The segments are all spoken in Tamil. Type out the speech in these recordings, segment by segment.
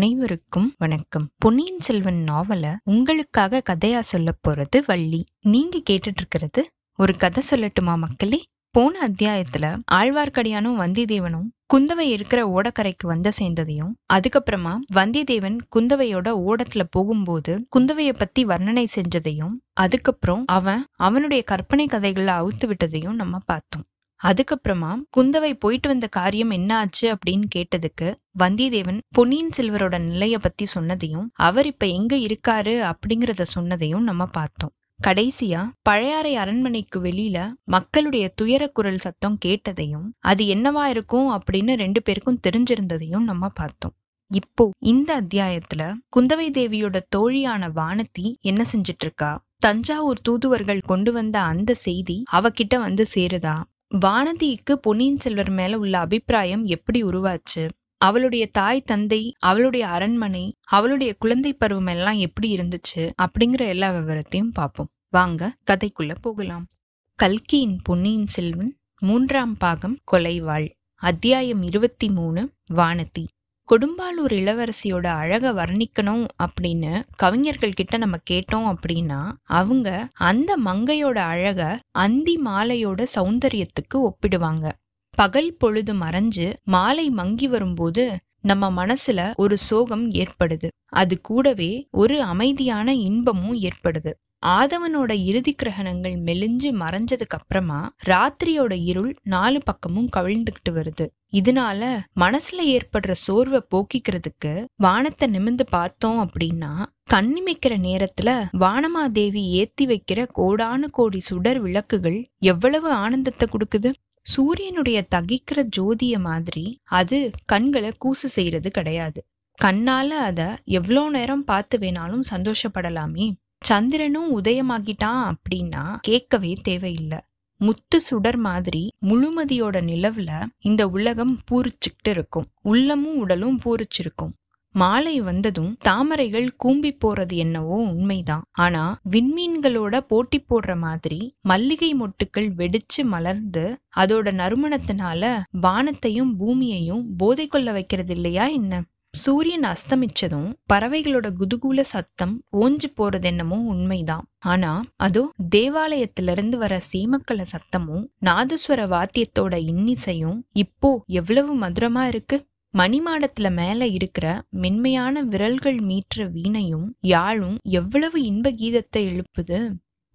அனைவருக்கும் வணக்கம். பொன்னியின் செல்வன் நாவல உங்களுக்காக கதையா சொல்ல போறது வள்ளி. நீங்க கேட்டுட்டு இருக்கிறது ஒரு கதை சொல்லட்டுமா மக்களே? போன அத்தியாயத்துல ஆழ்வார்க்கடியானும் வந்தியத்தேவனும் குந்தவை இருக்கிற ஓடக்கரைக்கு வந்து சேர்ந்ததையும் அதுக்கப்புறமா வந்தியத்தேவன் குந்தவையோட ஓடத்துல போகும்போது குந்தவைய பத்தி வர்ணனை செஞ்சதையும் அதுக்கப்புறம் அவன் அவனுடைய கற்பனை கதைகளை அவுத்து விட்டதையும் நம்ம பார்த்தோம். அதுக்கப்புறமா குந்தவை போயிட்டு வந்த காரியம் என்ன ஆச்சு அப்படின்னு கேட்டதுக்கு வந்தியத்தேவன் பொன்னியின் செல்வரோட நிலைய பத்தி சொன்னதையும் அவர் இப்ப எங்க இருக்காரு அப்படிங்கறத சொன்னதையும் நம்ம பார்த்தோம். கடைசியா பழையாறை அரண்மனைக்கு வெளியில மக்களுடைய துயர குரல் சத்தம் கேட்டதையும் அது என்னவா இருக்கும் அப்படின்னு ரெண்டு பேருக்கும் தெரிஞ்சிருந்ததையும் நம்ம பார்த்தோம். இப்போ இந்த அத்தியாயத்துல குந்தவை தேவியோட தோழியான வானதி என்ன செஞ்சிட்டு இருக்கா? தஞ்சாவூர் தூதுவர்கள் கொண்டு வந்த அந்த செய்தி அவகிட்ட வந்து சேருதா? வானதிக்கு பொன்னியின் செல்வர் மேல உள்ள அபிப்பிராயம் எப்படி உருவாச்சு? அவளுடைய தாய் தந்தை அவளுடைய அரண்மனை அவளுடைய குழந்தை பருவம் எல்லாம் எப்படி இருந்துச்சு? அப்படிங்கிற எல்லா விவரத்தையும் பார்ப்போம். வாங்க கதைக்குள்ள போகலாம். கல்கியின் பொன்னியின் செல்வன் மூன்றாம் பாகம் கொலைவாள். அத்தியாயம் இருபத்தி மூணு வானதி. கொடும்பாலூர் இளவரசியோட அழகை வர்ணிக்கணும் அப்படின்னு கவிஞர்கள் கிட்ட நம்ம கேட்டோம் அப்படின்னா அவங்க அந்த மங்கையோட அழக அந்தி மாலையோட சௌந்தரியத்துக்கு ஒப்பிடுவாங்க. பகல் பொழுது மறைஞ்சு மாலை மங்கி வரும்போது நம்ம மனசுல ஒரு சோகம் ஏற்படுது. அது கூடவே ஒரு அமைதியான இன்பமும் ஏற்படுது. ஆதவனோட இறுதி கிரகணங்கள் மெலிஞ்சு மறைஞ்சதுக்கு அப்புறமா ராத்திரியோட இருள் நாலு பக்கமும் கவிழ்ந்துகிட்டு வருது. இதனால மனசுல ஏற்படுற சோர்வை போக்கிக்கிறதுக்கு வானத்தை நிமிந்து பார்த்தோம் அப்படின்னா கண்ணிமைக்கிற நேரத்துல வானமாதேவி ஏத்தி வைக்கிற கோடானு கோடி சுடர் விளக்குகள் எவ்வளவு ஆனந்தத்தை கொடுக்குது? சூரியனுடைய தகிக்கிற ஜோதிய மாதிரி அது கண்களை கூசு செய்யறது கிடையாது. கண்ணால அத எவ்வளோ நேரம் பார்த்து வேணாலும் சந்தோஷப்படலாமே. சந்திரனும் உதயமாகிட்டான் அப்படின்னா கேட்கவே தேவையில்லை. முத்து சுடர் மாதிரி முழுமதியோட நிலவுல இந்த உலகம் பூரிச்சுக்கிட்டு இருக்கும். உள்ளமும் உடலும் பூரிச்சிருக்கும். மாலை வந்ததும் தாமரைகள் கூம்பி போறது என்னவோ உண்மைதான். ஆனா விண்மீன்களோட போட்டி போடுற மாதிரி மல்லிகை மொட்டுக்கள் வெடிச்சு மலர்ந்து அதோட நறுமணத்தினால வானத்தையும் பூமியையும் போதை கொள்ள வைக்கிறது இல்லையா என்ன? சூரியன் அஸ்தமிச்சதும் பறவைகளோட குதுகூல சத்தம் ஓஞ்சு போறது என்னமோ உண்மைதான். ஆனா அதோ தேவாலயத்திலிருந்து வர சீமக்கல சத்தமும் நாதஸ்வர வாத்தியத்தோட இன்னிசையும் இப்போ எவ்வளவு மதுரமா இருக்கு? மணிமாடத்துல மேல இருக்கிற மென்மையான விரல்கள் மீற்ற வீணையும் யாழும் எவ்வளவு இன்ப கீதத்தை எழுப்புது?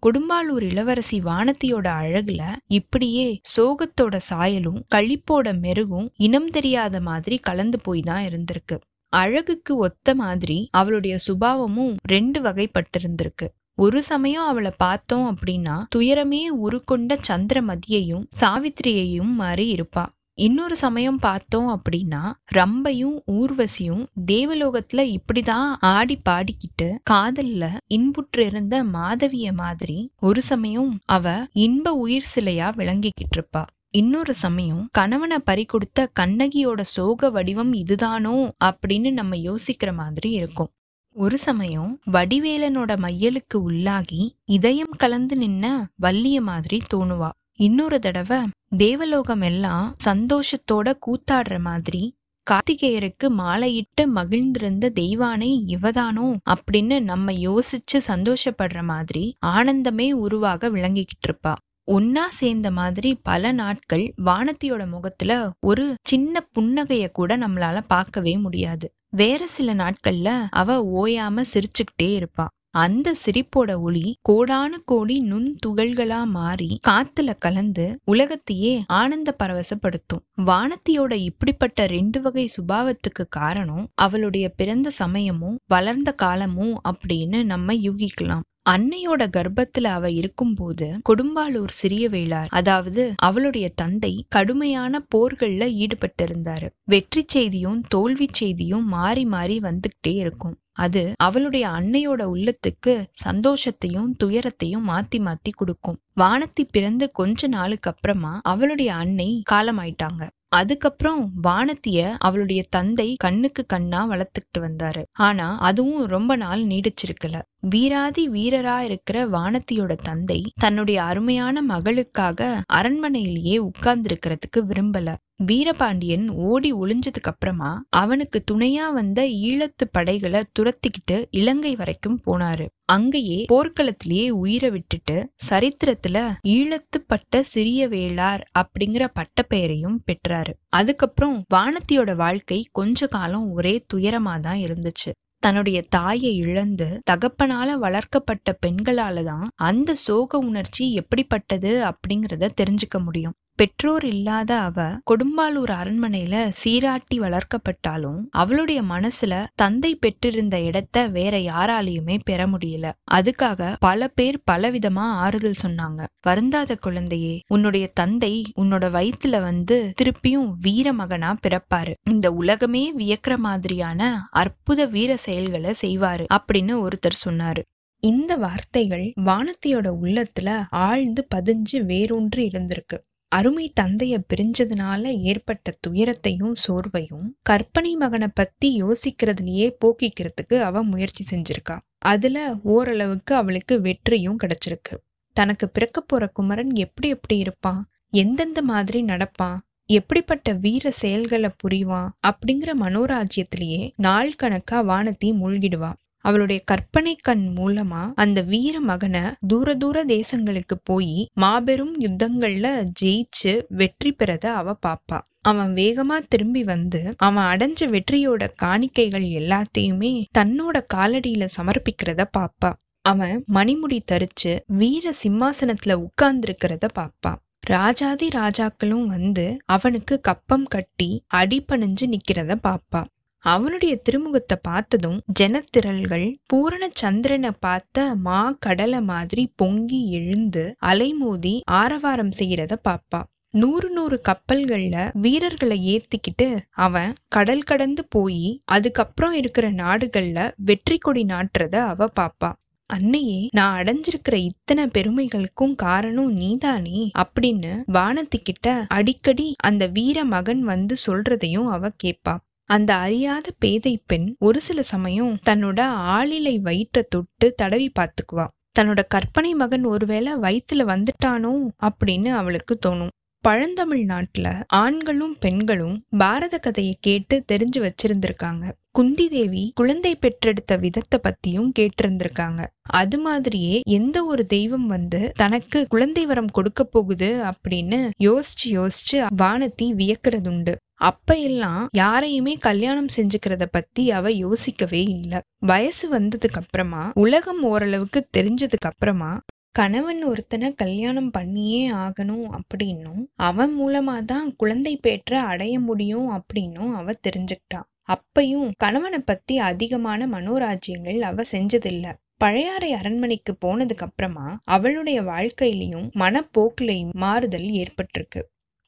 கொடும்பாலூர் இளவரசி வானத்தியோட அழகுல இப்படியே சோகத்தோட சாயலும் கழிப்போட மெருகும் இனம் தெரியாத மாதிரி கலந்து போய் தான் இருந்திருக்கு. அழகுக்கு ஒத்த மாதிரி அவளுடைய சுபாவமும் ரெண்டு வகைப்பட்டிருந்திருக்கு. ஒரு சமயம் அவளை பார்த்தோம் அப்படின்னா துயரமே உருக்கொண்ட சந்திரமதியையும் சாவித்திரியையும் மாறி இருப்பா. இன்னொரு சமயம் பார்த்தோம் அப்படின்னா ரம்பையும் ஊர்வசியும் தேவலோகத்துல இப்படிதான் ஆடி பாடிக்கிட்டு காதல்ல இன்புற்று இருந்த மாதவிய மாதிரி ஒரு சமயம் அவ இன்ப உயிர் சிலையா விளங்கிக்கிட்டு இருப்பா. இன்னொரு சமயம் கணவனை பறி கொடுத்த கண்ணகியோட சோக வடிவம் இதுதானோ அப்படின்னு நம்ம யோசிக்கிற மாதிரி இருக்கும். ஒரு சமயம் வடிவேலனோட மையலுக்கு உள்ளாகி இதயம் கலந்து நின்ன வள்ளிய மாதிரி தோணுவா. இன்னொரு தடவை தேவலோகம் எல்லாம் சந்தோஷத்தோட கூத்தாடுற மாதிரி கார்த்திகேயருக்கு மாலையிட்டு மகிழ்ந்திருந்த தெய்வானை இவதானோ அப்படின்னு நம்ம யோசிச்சு சந்தோஷப்படுற மாதிரி ஆனந்தமே உருவாக விளங்கிக்கிட்டு இருப்பா ஒன்னா சேர்ந்த மாதிரி பல நாட்கள் வானத்தியோட முகத்துல ஒரு சின்ன புன்னகைய கூட நம்மளால பார்க்கவே முடியாது. வேற சில நாட்கள்ல அவ ஓயாம சிரிச்சுக்கிட்டே இருப்பா. அந்த சிரிப்போட ஒளி கோடானு கோடி நுண் துகள்களா மாறி காத்துல கலந்து உலகத்தையே ஆனந்த பரவசப்படுத்தும். வானத்தியோட இப்படிப்பட்ட ரெண்டு வகை சுபாவத்துக்கு காரணம் அவளுடைய பிறந்த சமயமும் வளர்ந்த காலமும் அப்படின்னு நம்ம யூகிக்கலாம். அன்னையோட கர்ப்பத்துல அவ இருக்கும்போது கொடும்பாலூர் சிறிய வேளார் அதாவது அவளுடைய தந்தை கடுமையான போர்கள்ல ஈடுபட்டிருந்தாரு. வெற்றி செய்தியும் தோல்வி செய்தியும் மாறி மாறி வந்துகிட்டே இருக்கும். அது அவளுடைய அன்னையோட உள்ளத்துக்கு சந்தோஷத்தையும் துயரத்தையும் மாத்தி மாத்தி கொடுக்கும். வானத்தி பிறந்து கொஞ்ச நாளுக்கு அப்புறமா அவளுடைய அன்னை காலமாயிட்டாங்க. அதுக்கப்புறம் வானத்திய அவளுடைய தந்தை கண்ணுக்கு கண்ணா வளர்த்துக்கிட்டு வந்தாரு. ஆனா அதுவும் ரொம்ப நாள் நீடிச்சிருக்கல. வீராதி வீரரா இருக்கிற வானத்தியோட தந்தை தன்னுடைய அருமையான மகளுக்காக அரண்மனையிலேயே உட்கார்ந்து இருக்கிறதுக்கு விரும்பல. வீரபாண்டியன் ஓடி ஒளிஞ்சதுக்கு அப்புறமா அவனுக்கு துணையா வந்த ஈழத்து படைகளை துரத்திக்கிட்டு இலங்கை வரைக்கும் போனாரு. அங்கேயே போர்க்களத்திலேயே உயிரை விட்டுட்டு சரித்திரத்துல ஈழத்து பட்ட சிறிய வேளார் அப்படிங்கிற பட்ட பெயரையும் பெற்றாரு. அதுக்கப்புறம் வானத்தியோட வாழ்க்கை கொஞ்ச காலம் ஒரே துயரமா தான் இருந்துச்சு. தன்னுடைய தாயை இழந்து தகப்பனால வளர்க்கப்பட்ட பெண்களால தான் அந்த சோக உணர்ச்சி எப்படிப்பட்டது அப்படிங்கறத தெரிஞ்சுக்க முடியும். பெற்றோர் இல்லாத அவ கொடும்பாலூர் அரண்மனையில சீராட்டி வளர்க்கப்பட்டாலும் அவளுடைய மனசுல தந்தை பெற்றிருந்த இடத்த வேற யாராலையுமே பெற முடியல. அதுக்காக பல பேர் பலவிதமா ஆறுதல் சொன்னாங்க. வருந்தாத குழந்தையே உன்னுடைய தந்தை உன்னோட வயிற்றுல வந்து திருப்பியும் வீர மகனா பிறப்பாரு. இந்த உலகமே வியக்கிற மாதிரியான அற்புத வீர செயல்களை செய்வாரு அப்படின்னு ஒருத்தர் சொன்னாரு. இந்த வார்த்தைகள் வானத்தியோட உள்ளத்துல ஆழ்ந்து பதிஞ்சு வேரூன்றி இருந்திருக்கு. அருமை தந்தைய பிரிஞ்சதுனால ஏற்பட்ட துயரத்தையும் சோர்வையும் கற்பனை மகனை பத்தி யோசிக்கிறதுலயே போக்கிக்கிறதுக்கு அவ முயற்சி செஞ்சிருக்கா. அதுல ஓரளவுக்கு அவளுக்கு வெற்றியும் கிடைச்சிருக்கு. தனக்கு பிறக்க போற குமரன் எப்படி எப்படி இருப்பான் எந்தெந்த மாதிரி நடப்பான் எப்படிப்பட்ட வீர செயல்களை புரிவான் அப்படிங்கிற மனோராஜ்யத்திலேயே நாள் கணக்கா வானத்தி மூழ்கிடுவான் அவளுடைய கற்பனை கண் மூலமா அந்த வீர மகனை தூர தூர தேசங்களுக்கு போய் மாபெரும் யுத்தங்கள்ல ஜெயிச்சு வெற்றி பெறத அவ பாப்பா. அவன் வேகமா திரும்பி வந்து அவன் அடைஞ்ச வெற்றியோட காணிக்கைகள் எல்லாத்தையுமே தன்னோட காலடியில சமர்ப்பிக்கிறத பாப்பா. அவன் மணிமுடி தரிச்சு வீர சிம்மாசனத்துல உட்கார்ந்திருக்கிறத பாப்பா. ராஜாதி ராஜாக்களும் வந்து அவனுக்கு கப்பம் கட்டி அடிபணிஞ்சு நிக்கிறத பாப்பா. அவனுடைய திருமுகத்தை பார்த்ததும் ஜனத்திரள்கள் பூரண சந்திரனை பார்த்த மா கடலை மாதிரி பொங்கி எழுந்து அலைமோதி ஆரவாரம் செய்யறத பாப்பா. நூறு நூறு கப்பல்கள்ல வீரர்களை ஏத்திக்கிட்டு அவன் கடல் கடந்து போய் அதுக்கப்புறம் இருக்கிற நாடுகள்ல வெற்றி கொடி நாட்டுறத அவ பாப்பா. அன்னையே நான் அடைஞ்சிருக்கிற இத்தனை பெருமைகளுக்கும் காரணம் நீதானே அப்படின்னு வானத்திக்கிட்ட அடிக்கடி அந்த வீர மகன் வந்து சொல்றதையும் அவ கேப்பா. அந்த அறியாத பேதை பெண் ஒரு சில சமயம் தன்னோட ஆளிலை வயிற்ற தொட்டு தடவி பார்த்துக்குவா. தன்னோட கற்பனை மகன் ஒருவேளை வயிற்றுல வந்துட்டானோ அப்படின்னு அவளுக்கு தோணும். பழந்தமிழ் நாட்டுல ஆண்களும் பெண்களும் பாரத கதையை கேட்டு தெரிஞ்சு வச்சிருந்திருக்காங்க. குந்தி தேவி குழந்தை பெற்றெடுத்த விதத்தை பத்தியும் கேட்டிருந்திருக்காங்க. அது மாதிரியே எந்த ஒரு தெய்வம் வந்து தனக்கு குழந்தை வரம் கொடுக்க போகுது அப்படின்னு யோசிச்சு யோசிச்சு வானத்தி வியக்கிறதுண்டு. அப்ப எல்லாம் யாரையுமே கல்யாணம் செஞ்சுக்கிறத பத்தி அவ யோசிக்கவே இல்லை. வயசு வந்ததுக்கு அப்புறமா உலகம் ஓரளவுக்கு தெரிஞ்சதுக்கு அப்புறமா கணவன் ஒருத்தனை கல்யாணம் பண்ணியே ஆகணும் அப்படின்னும் அவன் மூலமா தான் குழந்தை பேற்ற அடைய முடியும் அப்படின்னும் அவ தெரிஞ்சுக்கிட்டா. அப்பையும் கணவனை பத்தி அதிகமான மனோராஜ்யங்கள் அவ செஞ்சதில்ல. பழையாறை அரண்மனைக்கு போனதுக்கு அப்புறமா அவளுடைய வாழ்க்கையிலையும் மனப்போக்கிலையும் மாறுதல் ஏற்பட்டிருக்கு.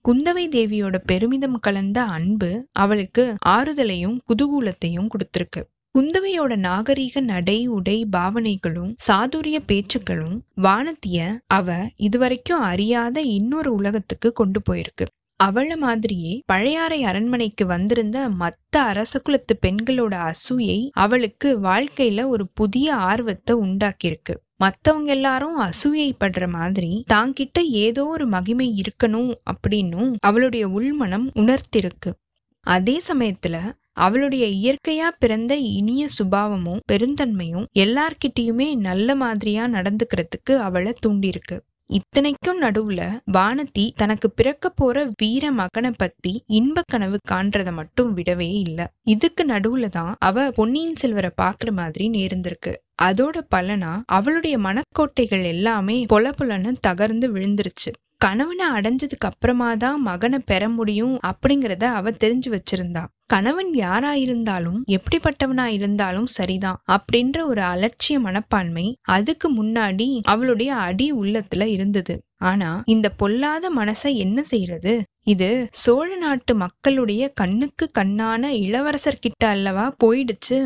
குந்தவை தேவியோட பெருமிதம் கலந்த அன்பு அவளுக்கு ஆறுதலையும் குதூகூலத்தையும் கொடுத்திருக்கு. குந்தவையோட நாகரீக நடை உடை பாவனைகளும் சாதுரிய பேச்சுக்களும் வானத்திய அவ இதுவரைக்கும் அறியாத இன்னொரு உலகத்துக்கு கொண்டு போயிருக்கு. அவள மாதிரியே பழையாறை அரண்மனைக்கு வந்திருந்த மத்த அரச குலத்து பெண்களோட அசூயை அவளுக்கு வாழ்க்கையில ஒரு புதிய ஆர்வத்தை உண்டாக்கியிருக்கு. மத்தவங்க எல்லாரும் அசூயைப்படுற மாதிரி தாங்கிட்ட ஏதோ ஒரு மகிமை இருக்கணும் அப்படின்னும் அவளுடைய உள்மனம் உணர்த்திருக்கு. அதே சமயத்துல அவளுடைய இயற்கையா பிறந்த இனிய சுபாவமும் பெருந்தன்மையும் எல்லார்கிட்டயுமே நல்ல மாதிரியா நடந்துக்கிறதுக்கு அவளை தூண்டிருக்கு. இத்தனைக்கும் நடுவுல வானதி தனக்கு பிறக்க போற வீர மகனை பத்தி இன்ப கனவு காண்றத மட்டும் விடவே இல்ல. இதுக்கு நடுவுல தான் அவ பொன்னியின் செல்வரை பாக்குற மாதிரி நேர்ந்திருக்கு. அதோட பலனா அவளுடைய மனக்கோட்டைகள் எல்லாமே பொல பொலன்னு தகர்ந்து விழுந்துருச்சு. கணவனை அடைஞ்சதுக்கு அப்புறமா தான் மகனை பெற முடியும் அப்படிங்கறத அவ தெரிஞ்சு வச்சிருந்தா. கணவன் யாரா இருந்தாலும் எப்படிப்பட்டவனா இருந்தாலும் சரிதான் அப்படின்ற ஒரு அலட்சிய மனப்பான்மை அதுக்கு முன்னாடி அவளுடைய அடி உள்ளத்துல இருந்தது. ஆனா இந்த பொல்லாத மனசை என்ன செய்யறது? இது சோழ நாட்டு மக்களுடைய கண்ணுக்கு கண்ணான இளவரசர்கிட்ட அல்லவா போயிடுச்சு?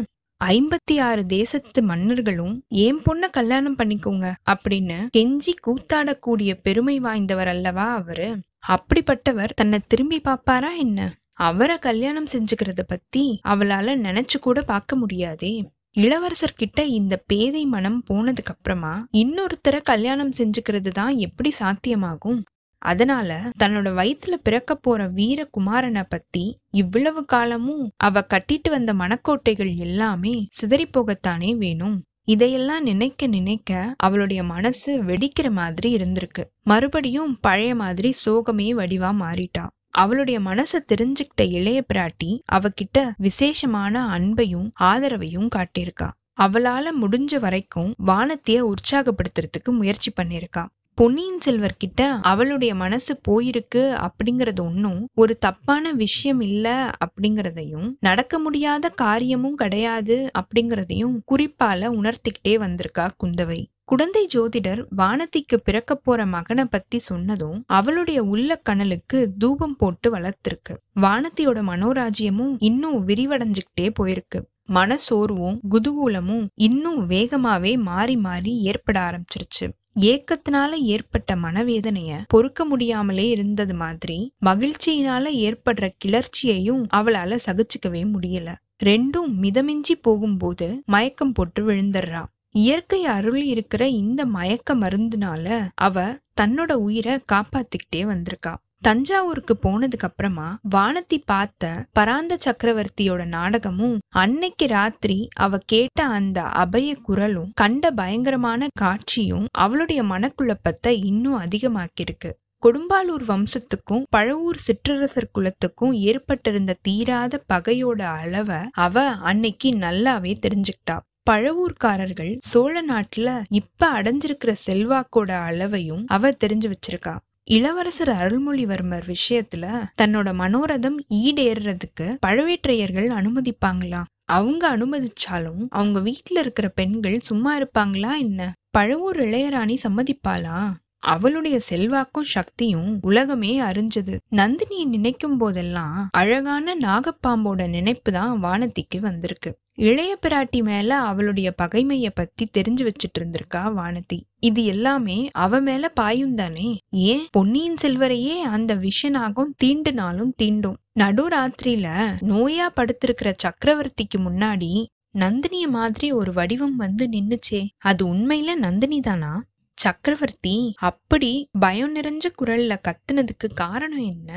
ஐம்பத்தி ஆறு தேசத்து மன்னர்களும் ஏன் பொண்ண கல்யாணம் பண்ணிக்கோங்க? அப்படின்னு கெஞ்சி கூத்தாடக்கூடிய பெருமை வாய்ந்தவர் அல்லவா அவரு? அப்படிப்பட்டவர் தன்னை திரும்பி பாப்பாரா என்ன? அவரை கல்யாணம் செஞ்சுக்கிறத பத்தி அவளால நினைச்சு கூட பார்க்க முடியாதே. இளவரசர் கிட்ட இந்த பேதை மனம் போனதுக்கு அப்புறமா இன்னொருத்தரை கல்யாணம் செஞ்சுக்கிறது தான் எப்படி சாத்தியமாகும்? அதனால தன்னோட வயிற்றுல பிறக்க போற வீரகுமாரனை பத்தி இவ்வளவு காலமும் அவ கட்டிட்டு வந்த மனக்கோட்டைகள் எல்லாமே சிதறி போகத்தானே வேணும். இதையெல்லாம் நினைக்க நினைக்க அவளுடைய மனசு வெடிக்கிற மாதிரி இருந்திருக்கு. மறுபடியும் பழைய மாதிரி சோகமே வடிவா மாறிட்டா. அவளுடைய மனசை தெரிஞ்சுக்கிட்ட இளைய பிராட்டி அவகிட்ட விசேஷமான அன்பையும் ஆதரவையும் காட்டியிருக்கா. அவளால முடிஞ்ச வரைக்கும் வானத்தைய உற்சாகப்படுத்துறதுக்கு முயற்சி பண்ணியிருக்கான் பொன்னியின் செல்வர் கிட்ட அவளுடைய மனசு போயிருக்கு அப்படிங்கறது ஒன்னும் ஒரு தப்பான விஷயம் இல்ல அப்படிங்கறதையும் நடக்க முடியாத காரியமும் கிடையாது அப்படிங்கறதையும் குறிப்பால உணர்த்திக்கிட்டே வந்திருக்கா குந்தவை. குடந்தை ஜோதிடர் வானத்திக்கு பிறக்க போற மகனை பத்தி சொன்னதும் அவளுடைய உள்ள கனலுக்கு தூபம் போட்டு வளர்த்திருக்கு. வானத்தியோட மனோராஜ்யமும் இன்னும் விரிவடைஞ்சுக்கிட்டே போயிருக்கு. மனசோர்வும் குதூகூலமும் இன்னும் வேகமாவே மாறி மாறி ஏற்பட ஆரம்பிச்சிருச்சு. ஏக்கத்தினால ஏற்பட்ட மனவேதனைய பொறுக்க முடியாமலே இருந்தது மாதிரி மகிழ்ச்சியினால ஏற்படுற கிளர்ச்சியையும் அவளால சகிச்சுக்கவே முடியல. ரெண்டும் மிதமிஞ்சி போகும்போது மயக்கம் போட்டு விழுந்துடுறா. இயற்கை அருள் இருக்கிற இந்த மயக்க மருந்துனால அவ தன்னோட உயிரை காப்பாத்திக்கிட்டே வந்திருக்கா. தஞ்சாவூருக்கு போனதுக்கு அப்புறமா வானத்தி பார்த்த பராந்த சக்கரவர்த்தியோட நாடகமும் அன்னைக்கு ராத்திரி அவ கேட்ட அந்த அபய குரலும் கண்ட பயங்கரமான காட்சியும் அவளுடைய மனக்குழப்பத்தை இன்னும் அதிகமாக்கியிருக்கு. கொடும்பாலூர் வம்சத்துக்கும் பழவூர் சிற்றரசர் குலத்துக்கும் ஏற்பட்டிருந்த தீராத பகையோட அளவை அவ அன்னைக்கு நல்லாவே தெரிஞ்சுக்கிட்டா. பழவூர்காரர்கள் சோழ நாட்டுல இப்ப அடைஞ்சிருக்கிற செல்வாக்கோட அளவையும் அவ தெரிஞ்சு வச்சிருக்கா. இளவரசர் அருள்மொழிவர்மர் விஷயத்துல தன்னோட மனோரதம் ஈடேறதுக்கு பழவேற்றையர்கள் அனுமதிப்பாங்களா? அவங்க அனுமதிச்சாலும் அவங்க வீட்டுல இருக்கிற பெண்கள் சும்மா இருப்பாங்களா என்ன? பழவூர் இளையராணி சம்மதிப்பாளா? அவளுடைய செல்வாக்கும் சக்தியும் உலகமே அறிஞ்சது. நந்தினியை நினைக்கும் போதெல்லாம் அழகான நாகப்பாம்போட நினைப்பு தான் வானதிக்கு வந்திருக்கு. இளைய பிராட்டி மேல அவளுடைய பகைமைய பத்தி தெரிஞ்சு வச்சிட்டு இருந்திருக்கா வானதி. இது எல்லாமே அவ மேல பாயும் தானே? ஏன்? பொன்னியின் செல்வரையே அந்த விஷனாகும் தீண்டுனாலும் தீண்டும். நடுராத்திரியில நோயா படுத்திருக்கிற சக்கரவர்த்திக்கு முன்னாடி நந்தினிய மாதிரி ஒரு வடிவம் வந்து நின்னுச்சே. அது உண்மையில நந்தினி தானா சக்கரவர்த்தி அப்படி பயம் நிறைஞ்ச குரல்ல கத்துனதுக்கு காரணம் என்ன?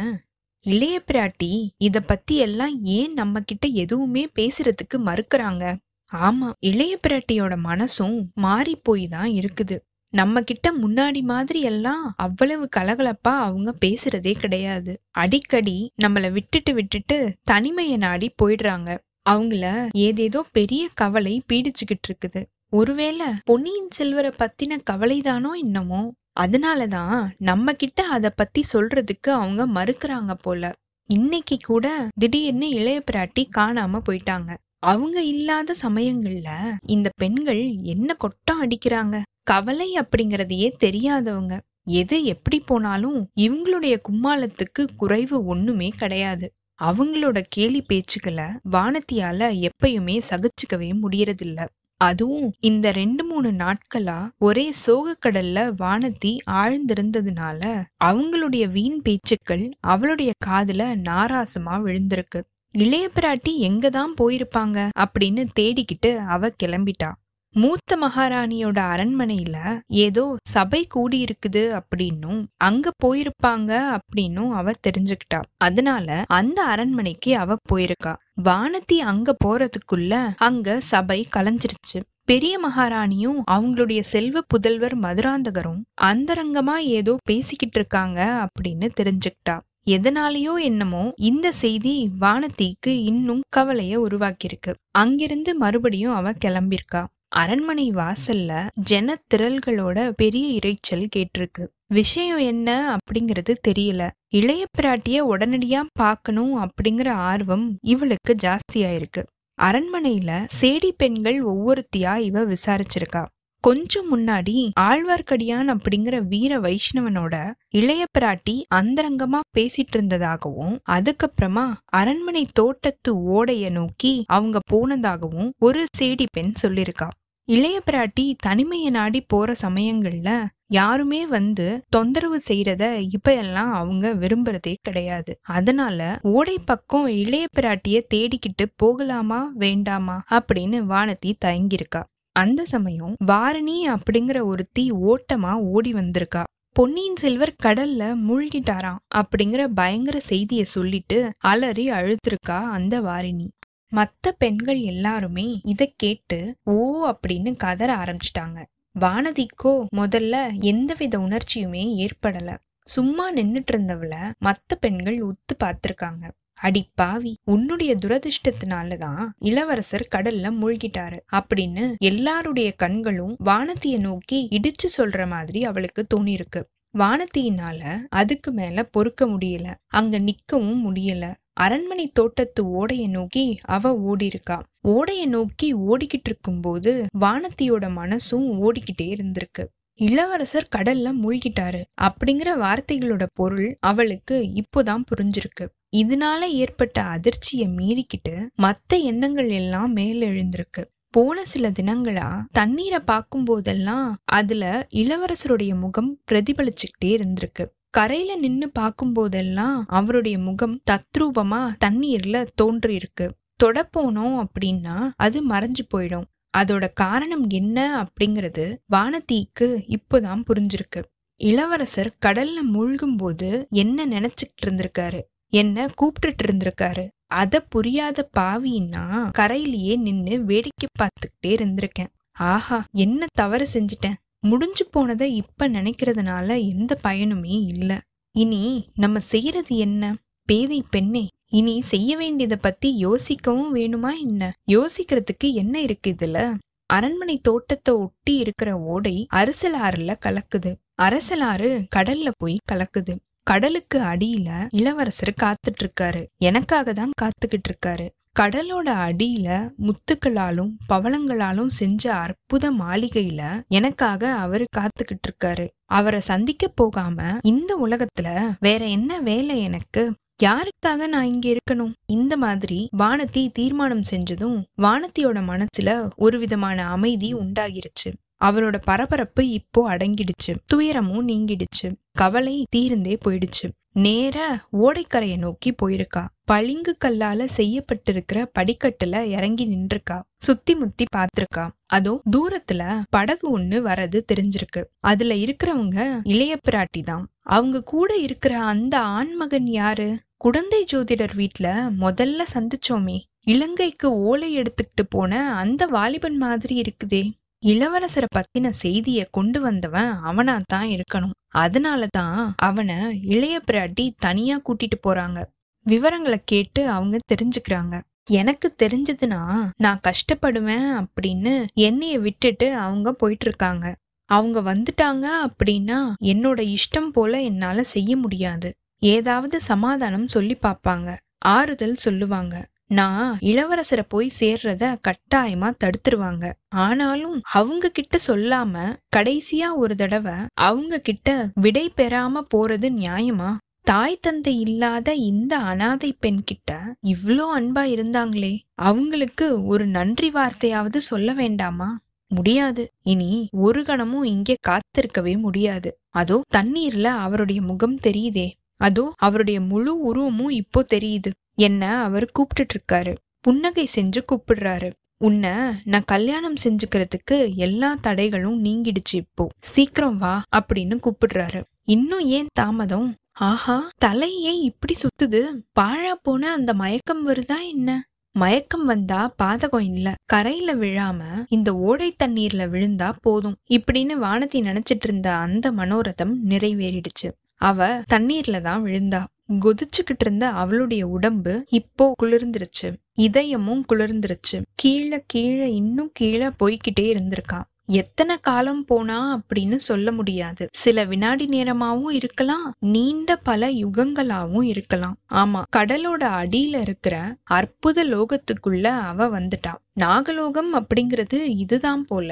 இளைய பிராட்டி இத பத்தி எல்லாம் ஏன் நம்ம கிட்ட எதுவுமே பேசுறதுக்கு மறுக்கறாங்க? ஆமா இளைய பிராட்டியோட மனசும் மாறி போய் தான் இருக்குது. நம்ம கிட்ட முன்னாடி மாதிரி எல்லாம் அவ்வளவு கலகலப்பா அவங்க பேசுறதே கிடையாது. அடிக்கடி நம்மள விட்டுட்டு விட்டுட்டு தனிமைய நாடி போயிடுறாங்க. அவங்கள ஏதேதோ பெரிய கவலை பீடிச்சுக்கிட்டு இருக்குது. ஒருவேளை பொன்னியின் செல்வரை பத்தின கவலைதானோ என்னமோ அதனாலதான் நம்ம கிட்ட அத பத்தி சொல்றதுக்கு அவங்க மறுக்கிறாங்க போல. இன்னைக்கு கூட திடீர்னு இளைய பிராட்டி காணாம போயிட்டாங்க. அவங்க இல்லாத சமயங்கள்ல இந்த பெண்கள் என்ன கொட்டம் அடிக்கிறாங்க? கவலை அப்படிங்கறதையே தெரியாதவங்க. எது எப்படி போனாலும் இவங்களுடைய கும்மாளத்துக்கு குறைவு ஒண்ணுமே கிடையாது. அவங்களோட கேலி பேச்சுக்களை வானத்தியால எப்பயுமே சகிச்சுக்கவே முடியறதில்ல. அதுவும் இந்த ரெண்டு மூணு நாட்களா ஒரே சோகக்கடல்ல வானத்தி ஆழ்ந்திருந்ததுனால அவங்களுடைய வீண் பேச்சுக்கள் அவளுடைய காதுல நாராசமா விழுந்திருக்கு. இளைய பிராட்டி எங்க தான் போயிருப்பாங்க? அப்படின்னு தேடிக்கிட்டு அவ கிளம்பிட்டா. மூத்த மகாராணியோட அரண்மனையில ஏதோ சபை கூடி இருக்குது அப்படின்னும் அங்க போயிருப்பாங்க அப்படின்னும் அவ தெரிஞ்சுக்கிட்டா. அதனால அந்த அரண்மனைக்கு அவ போயிருக்கா. வானத்தி அங்க போறதுக்குள்ள அங்க சபை கலைஞ்சிருச்சு. பெரிய மகாராணியும் அவங்களுடைய செல்வ புதல்வர் மதுராந்தகரும் அந்தரங்கமா ஏதோ பேசிக்கிட்டு இருக்காங்க அப்படின்னு தெரிஞ்சுக்கிட்டா. எதனாலயோ என்னமோ இந்த செய்தி வானத்திக்கு இன்னும் கவலைய உருவாக்கியிருக்கு. அங்கிருந்து மறுபடியும் அவ கிளம்பியிருக்கா. அரண்மனை வாசல்ல ஜன திரள்களோட பெரிய இரைச்சல் கேட்டிருக்கு. விஷயம் என்ன அப்படிங்கிறது தெரியல. இளைய பிராட்டிய உடனடியா பார்க்கணும் அப்படிங்கிற ஆர்வம் இவளுக்கு ஜாஸ்தியாயிருக்கு. அரண்மனையில சேடி பெண்கள் ஒவ்வொருத்தியா இவ விசாரிச்சிருக்கா. கொஞ்சம் முன்னாடி ஆழ்வார்க்கடியான் அப்படிங்கிற வீர வைஷ்ணவனோட இளைய பிராட்டி அந்தரங்கமா பேசிட்டு இருந்ததாகவும் அதுக்கப்புறமா அரண்மனை தோட்டத்து ஓடைய நோக்கி அவங்க போனதாகவும் ஒரு சேடி பெண் சொல்லியிருக்கா இளைய பிராட்டி தனிமையை நாடி போற சமயங்கள்ல யாருமே வந்து தொந்தரவு செய்யறத இப்ப எல்லாம் அவங்க விரும்புறதே கிடையாது. அதனால ஓடை பக்கம் இளைய பிராட்டிய தேடிக்கிட்டு போகலாமா வேண்டாமா அப்படின்னு வானதி தயங்கியிருக்கா. அந்த சமயம் வாரணி அப்படிங்கிற ஒருத்தி ஓட்டமா ஓடி வந்திருக்கா. பொன்னியின் செல்வர் கடல்ல மூழ்கிட்டாராம் அப்படிங்கிற பயங்கர செய்திய சொல்லிட்டு அலறி அழுத்திருக்கா அந்த வாரிணி. மத்த பெண்கள் எல்லாருமே இத கேட்டு ஓ அப்படின்னு கதற ஆரம்பிச்சிட்டாங்க. வானதிக்கோ முதல்ல எந்தவித உணர்ச்சியுமே ஏற்படல. சும்மா நின்னுட்டு இருந்தவள மத்த பெண்கள் உத்து பார்த்திருக்காங்க. அடி பாவி உன்னுடைய துரதிர்ஷ்டத்தினாலதான் இளவரசர் கடல்ல மூழ்கிட்டாரு அப்படின்னு எல்லாருடைய கண்களும் வானத்திய நோக்கி இடிச்சு சொல்ற மாதிரி அவளுக்கு தோணிருக்கு வானத்தியினால அதுக்கு மேல பொறுக்க முடியல. அங்க நிக்கவும் முடியல. அரண்மனை தோட்டத்து ஓடையை நோக்கி அவ ஓடிருக்கா ஓடையை நோக்கி ஓடிக்கிட்டு இருக்கும்போது வானத்தியோட மனசும் ஓடிக்கிட்டே இருந்திருக்கு. இளவரசர் கடல்ல மூழ்கிட்டாரு. அப்படிங்கிற வார்த்தைகளோட பொருள் அவளுக்கு இப்போதான் புரிஞ்சிருக்கு. இதனால ஏற்பட்ட அதிர்ச்சியை மீறிக்கிட்டு மத்த எண்ணங்கள் எல்லாம் மேலெழுந்திருக்கு. போன சில தினங்களா தண்ணீரை பார்க்கும் போதெல்லாம் அதுல இளவரசருடைய முகம் பிரதிபலிச்சுக்கிட்டே இருந்திருக்கு. கரையில நின்னு பார்க்கும்போதெல்லாம் அவருடைய முகம் தத்ரூபமா தண்ணீர்ல தோன்றி இருக்கு தொட போனோம் அப்படின்னா அது மறைஞ்சு போயிடும். அதோட காரணம் என்ன அப்படிங்கிறது வானத்தீக்கு இப்போதான் புரிஞ்சிருக்கு. இளவரசர் கடல்ல மூழ்கும் போது என்ன நினைச்சுக்கிட்டு இருந்திருக்காரு என்ன கூப்பிட்டுட்டு இருந்திருக்காரு அத புரியாத பாவின்னா கரையிலேயே நின்னு வேடிக்கை பார்த்துக்கிட்டே இருந்திருக்கேன். ஆஹா என்ன தவறு செஞ்சிட்டேன்? முடிஞ்சு போனதை இப்ப நினைக்கிறதுனால எந்த பயனுமே இல்ல. இனி நம்ம செய்யறது என்ன? பேதை பெண்ணே இனி செய்ய வேண்டியதை பத்தி யோசிக்கவும் வேணுமா என்ன? யோசிக்கிறதுக்கு என்ன இருக்கு இதுல? அரண்மனை தோட்டத்தை ஒட்டி இருக்கிற ஓடை அரசலாறுல கலக்குது. அரசலாறு கடல்ல போய் கலக்குது. கடலுக்கு அடியில இளவரசர் காத்துட்டு இருக்காரு. எனக்காக தான் காத்துக்கிட்டு இருக்காரு. கடலோட அடியில முத்துக்களாலும் பவளங்களாலும் செஞ்ச அற்புத மாளிகையில எனக்காக அவரு காத்துக்கிட்டு இருக்காரு அவரை சந்திக்க போகாம இந்த உலகத்துல வேற என்ன வேலை எனக்கு? யாருக்காக நான் இங்க இருக்கணும்? இந்த மாதிரி வானத்தி தீர்மானம் செஞ்சதும் வானத்தியோட மனசுல ஒரு விதமான அமைதி உண்டாகிருச்சு. அவளோட பரபரப்பு இப்போ அடங்கிடுச்சு. துயரமும் நீங்கிடுச்சு. கவலை தீர்ந்தே போயிடுச்சு. நேர ஓடைக்கரையை நோக்கி போயிருக்கா. பளிங்கு கல்லால செய்யப்பட்டிருக்கிற படிக்கட்டுல இறங்கி நின்றுக்கா சுத்தி முத்தி பாத்திருக்கா அதோ தூரத்துல படகு ஒண்ணு வரது தெரிஞ்சிருக்கு. அதுல இருக்கிறவங்க இளைய பிராட்டி தான். அவங்க கூட இருக்கிற அந்த ஆண்மகன் யாரு? குழந்தை ஜோதிடர் வீட்ல முதல்ல சந்திச்சோமே. இலங்கைக்கு ஓலை எடுத்துக்கிட்டு போன அந்த வாலிபன் மாதிரி இருக்குதே. இளவரசரை பத்தின செய்திய கொண்டு வந்தவன் அவனா தான் இருக்கணும். அதனாலதான் அவனை இளைய பிராட்டி தனியா கூட்டிட்டு போறாங்க. விவரங்களை கேட்டு அவங்க தெரிஞ்சுக்கிறாங்க. எனக்கு தெரிஞ்சதுன்னா நான் கஷ்டப்படுவேன் அப்படின்னு என்னைய விட்டுட்டு அவங்க போயிட்டு இருக்காங்க அவங்க வந்துட்டாங்க அப்படின்னா என்னோட இஷ்டம் போல என்னால செய்ய முடியாது. ஏதாவது சமாதானம் சொல்லி பார்ப்பாங்க. ஆறுதல் சொல்லுவாங்க. நான் இளவரசரை போய் சேர்றத கட்டாயமா தடுத்துருவாங்க. ஆனாலும் அவங்க கிட்ட சொல்லாம கடைசியா ஒரு தடவை அவங்க கிட்ட விடை பெறாம போறது நியாயமா? தாய் தந்தை இல்லாத இந்த அனாதை பெண் கிட்ட இவ்ளோ அன்பா இருந்தாங்களே அவங்களுக்கு ஒரு நன்றி வார்த்தையாவது சொல்ல வேண்டாமா? முடியாது. இனி ஒரு கணமும் இங்கே காத்திருக்கவே முடியாது. அதோ தண்ணீர்ல அவருடைய முகம் தெரியுதே. அதோ அவருடைய முழு உருவமும் இப்போ தெரியுது. என்ன அவர் கூப்பிட்டுட்டு இருக்காரு புன்னகை செஞ்சு கூப்பிடுறாரு. உன்னை நான் கல்யாணம் செஞ்சுக்கிறதுக்கு எல்லா தடைகளும் நீங்கிடுச்சு இப்போ. சீக்கிரம் வா அப்படின்னு கூப்பிடுறாரு. இன்னும் ஏன் தாமதம்? ஆஹா தலையே இப்படி சுத்துது. பாழா போன அந்த மயக்கம் வருதா என்ன? மயக்கம் வந்தா பாதகம் இல்ல. கரையில விழாம இந்த ஓடை தண்ணீர்ல விழுந்தா போதும். இப்படின்னு வானத்தை நினைச்சிட்டு இருந்த அந்த மனோரதம் நிறைவேறிடுச்சு. அவ தண்ணீர்ல தான் விழுந்தா. கொதிச்சுக்கிட்டு இருந்த அவளுடைய உடம்பு இப்போ குளிர்ந்துருச்சு. இதயமும் குளிர்ந்துருச்சு. கீழே கீழே இன்னும் கீழே போய்கிட்டே இருந்திருக்கான் எத்தனை காலம் போனா அப்படின்னு சொல்ல முடியாது. சில வினாடி நேரமாவும் இருக்கலாம் நீண்ட பல யுகங்களாவும் இருக்கலாம். ஆமா கடலோட அடியில இருக்கிற அற்புத லோகத்துக்குள்ள அவ வந்துட்டா. நாகலோகம் அப்படிங்கிறது இதுதான் போல.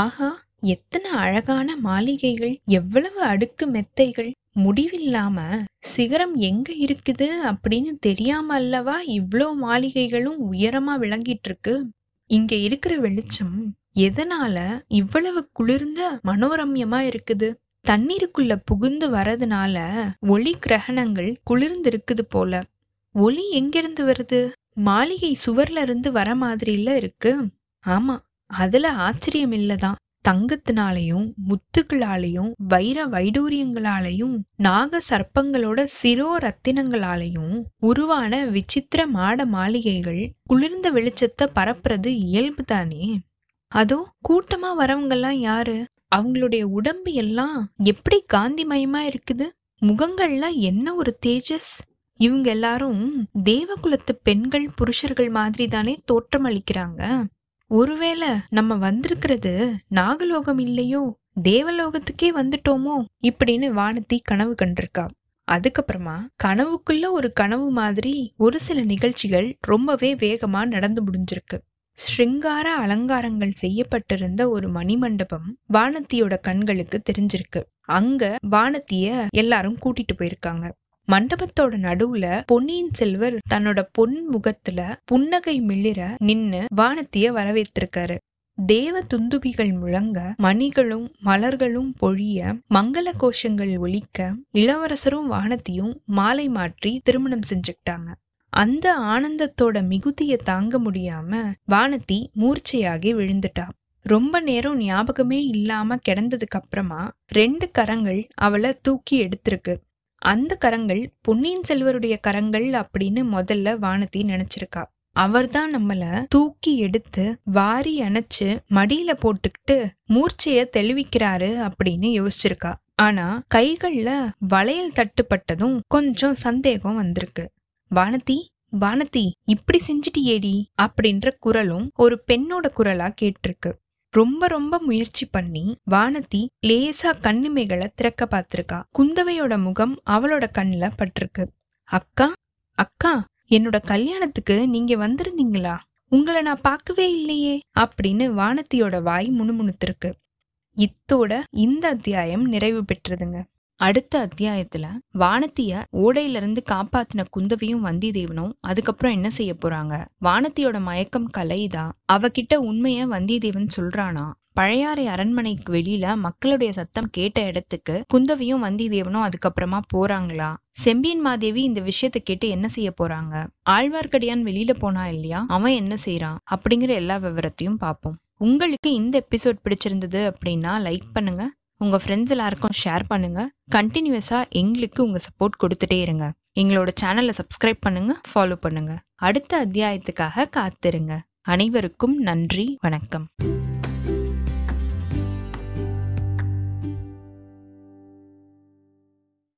ஆஹா எத்தனை அழகான மாளிகைகள் எவ்வளவு அடுக்கு மெத்தைகள். முடிவில்லாம சிகரம் எங்க இருக்குது அப்படின்னு தெரியாம அல்லவா இவ்ளோ மாளிகைகளும் உயரமா விளங்கிட்டு இருக்கு இங்க இருக்கிற வெளிச்சம் எதனால இவ்வளவு குளிர்ந்த மனோரம்யமா இருக்குது? தண்ணீருக்குள்ள புகுந்து வரதுனால ஒளி கிரகணங்கள் குளிர்ந்து இருக்குது போல. ஒளி எங்கிருந்து வருது? மாளிகை சுவர்ல இருந்து வர மாதிரில இருக்கு. ஆமா அதுல ஆச்சரியம் இல்லதான் தங்கத்தினாலையும் முத்துக்களாலையும் வைர வைடூரியங்களாலையும் நாக சர்ப்பங்களோட சிரோ ரத்தினங்களாலையும் உருவான விசித்திர மாட மாளிகைகள் குளிர்ந்த வெளிச்சத்தை பரப்புறது இயல்பு தானே. அதோ கூட்டமா வரவங்கெல்லாம் யாரு? அவங்களுடைய உடம்பு எல்லாம் எப்படி காந்திமயமா இருக்குது? முகங்கள்லாம் என்ன ஒரு தேஜஸ்? இவங்க எல்லாரும் தேவகுலத்து பெண்கள் புருஷர்கள் மாதிரி தானே தோற்றம் அளிக்கிறாங்க ஒருவேளை நம்ம வந்திருக்கிறது நாகலோகம் இல்லையோ தேவலோகத்துக்கே வந்துட்டோமோ இப்படின்னு வானத்தி கனவு கண்டிருக்கா. அதுக்கப்புறமா கனவுக்குள்ள ஒரு கனவு மாதிரி ஒரு சில நிகழ்ச்சிகள் ரொம்பவே வேகமா நடந்து முடிஞ்சிருக்கு. ஸ்ருங்கார அலங்காரங்கள் செய்யப்பட்டிருந்த ஒரு மணிமண்டபம் வானத்தியோட கண்களுக்கு தெரிஞ்சிருக்கு. அங்க வானத்திய எல்லாரும் கூட்டிட்டு போயிருக்காங்க. மண்டபத்தோட நடுவுல பொன்னியின் செல்வர் தன்னோட பொன் முகத்துல புன்னகை மிளிர நின்னு வானத்திய வரவேற்றிருக்காரு. தேவ துந்துபிகள் முழங்க மணிகளும் மலர்களும் பொழிய மங்கள கோஷங்கள் ஒழிக்க இளவரசரும் வானத்தியும் மாலை மாற்றி திருமணம் செஞ்சுக்கிட்டாங்க. அந்த ஆனந்தத்தோட மிகுதிய தாங்க முடியாம வானத்தி மூர்ச்சையாகி விழுந்துட்டா. ரொம்ப நேரம் ஞாபகமே இல்லாம கிடந்ததுக்கு அப்புறமா ரெண்டு கரங்கள் அவளை தூக்கி எடுத்திருக்கு. அந்த கரங்கள் பொன்னியின் செல்வருடைய கரங்கள் அப்படின்னு முதல்ல வானத்தி நினைச்சிருக்கா. அவர்தான் நம்மள தூக்கி எடுத்து வாரி அணைச்சு மடியில போட்டுக்கிட்டு மூர்ச்சைய தெளிவிக்கிறாரு அப்படின்னு யோசிச்சிருக்கா. ஆனா கைகள்ல வளையல் தட்டுப்பட்டதும் கொஞ்சம் சந்தேகம் வந்திருக்கு. வானதி வானதி இப்படி செஞ்சிட்டியேடி? அப்படின்ற குரலும் ஒரு பெண்ணோட குரலா கேட்டிருக்கு. ரொம்ப ரொம்ப முயற்சி பண்ணி வானதி லேசா கண்ணிமைகளை திறக்க பார்த்திருக்கா. குந்தவையோட முகம் அவளோட கண்ணுல பட்டிருக்கு. அக்கா அக்கா என்னோட கல்யாணத்துக்கு நீங்க வந்திருந்தீங்களா? உங்களை நான் பார்க்கவே இல்லையே அப்படின்னு வானத்தியோட வாய் முணுமுணுத்திருக்கு. இத்தோட இந்த அத்தியாயம் நிறைவு பெற்றதுங்க. அடுத்த அத்தியாயத்துல வானத்திய ஓடையில இருந்து காப்பாத்தின குந்தவையும் வந்தியத்தேவனும் அதுக்கப்புறம் என்ன செய்ய போறாங்க? வானத்தியோட மயக்கம் கலைதா அவகிட்ட உண்மைய வந்தியத்தேவன் சொல்றானா? பழையாறை அரண்மனைக்கு வெளியில மக்களுடைய சத்தம் கேட்ட இடத்துக்கு குந்தவியும் வந்தியத்தேவனும் அதுக்கப்புறமா போறாங்களா? செம்பியன் மாதேவி இந்த விஷயத்தை கேட்டு என்ன செய்ய போறாங்க? ஆழ்வார்க்கடியான் வெளியில போனா இல்லையா? அவன் என்ன செய்யறான் அப்படிங்கிற எல்லா விவரத்தையும் பார்ப்போம். உங்களுக்கு இந்த எபிசோட் பிடிச்சிருந்தது அப்படின்னா லைக் பண்ணுங்க. உங்கள் ஃப்ரெண்ட்ஸ் எல்லாருக்கும் ஷேர் பண்ணுங்கள் கண்டினியூஸாக எங்களுக்கு உங்கள் சப்போர்ட் கொடுத்துட்டே இருங்க. எங்களோட சேனலை சப்ஸ்கிரைப் பண்ணுங்கள் ஃபாலோ பண்ணுங்கள் அடுத்த அத்தியாயத்துக்காக காத்திருங்க. அனைவருக்கும் நன்றி வணக்கம்.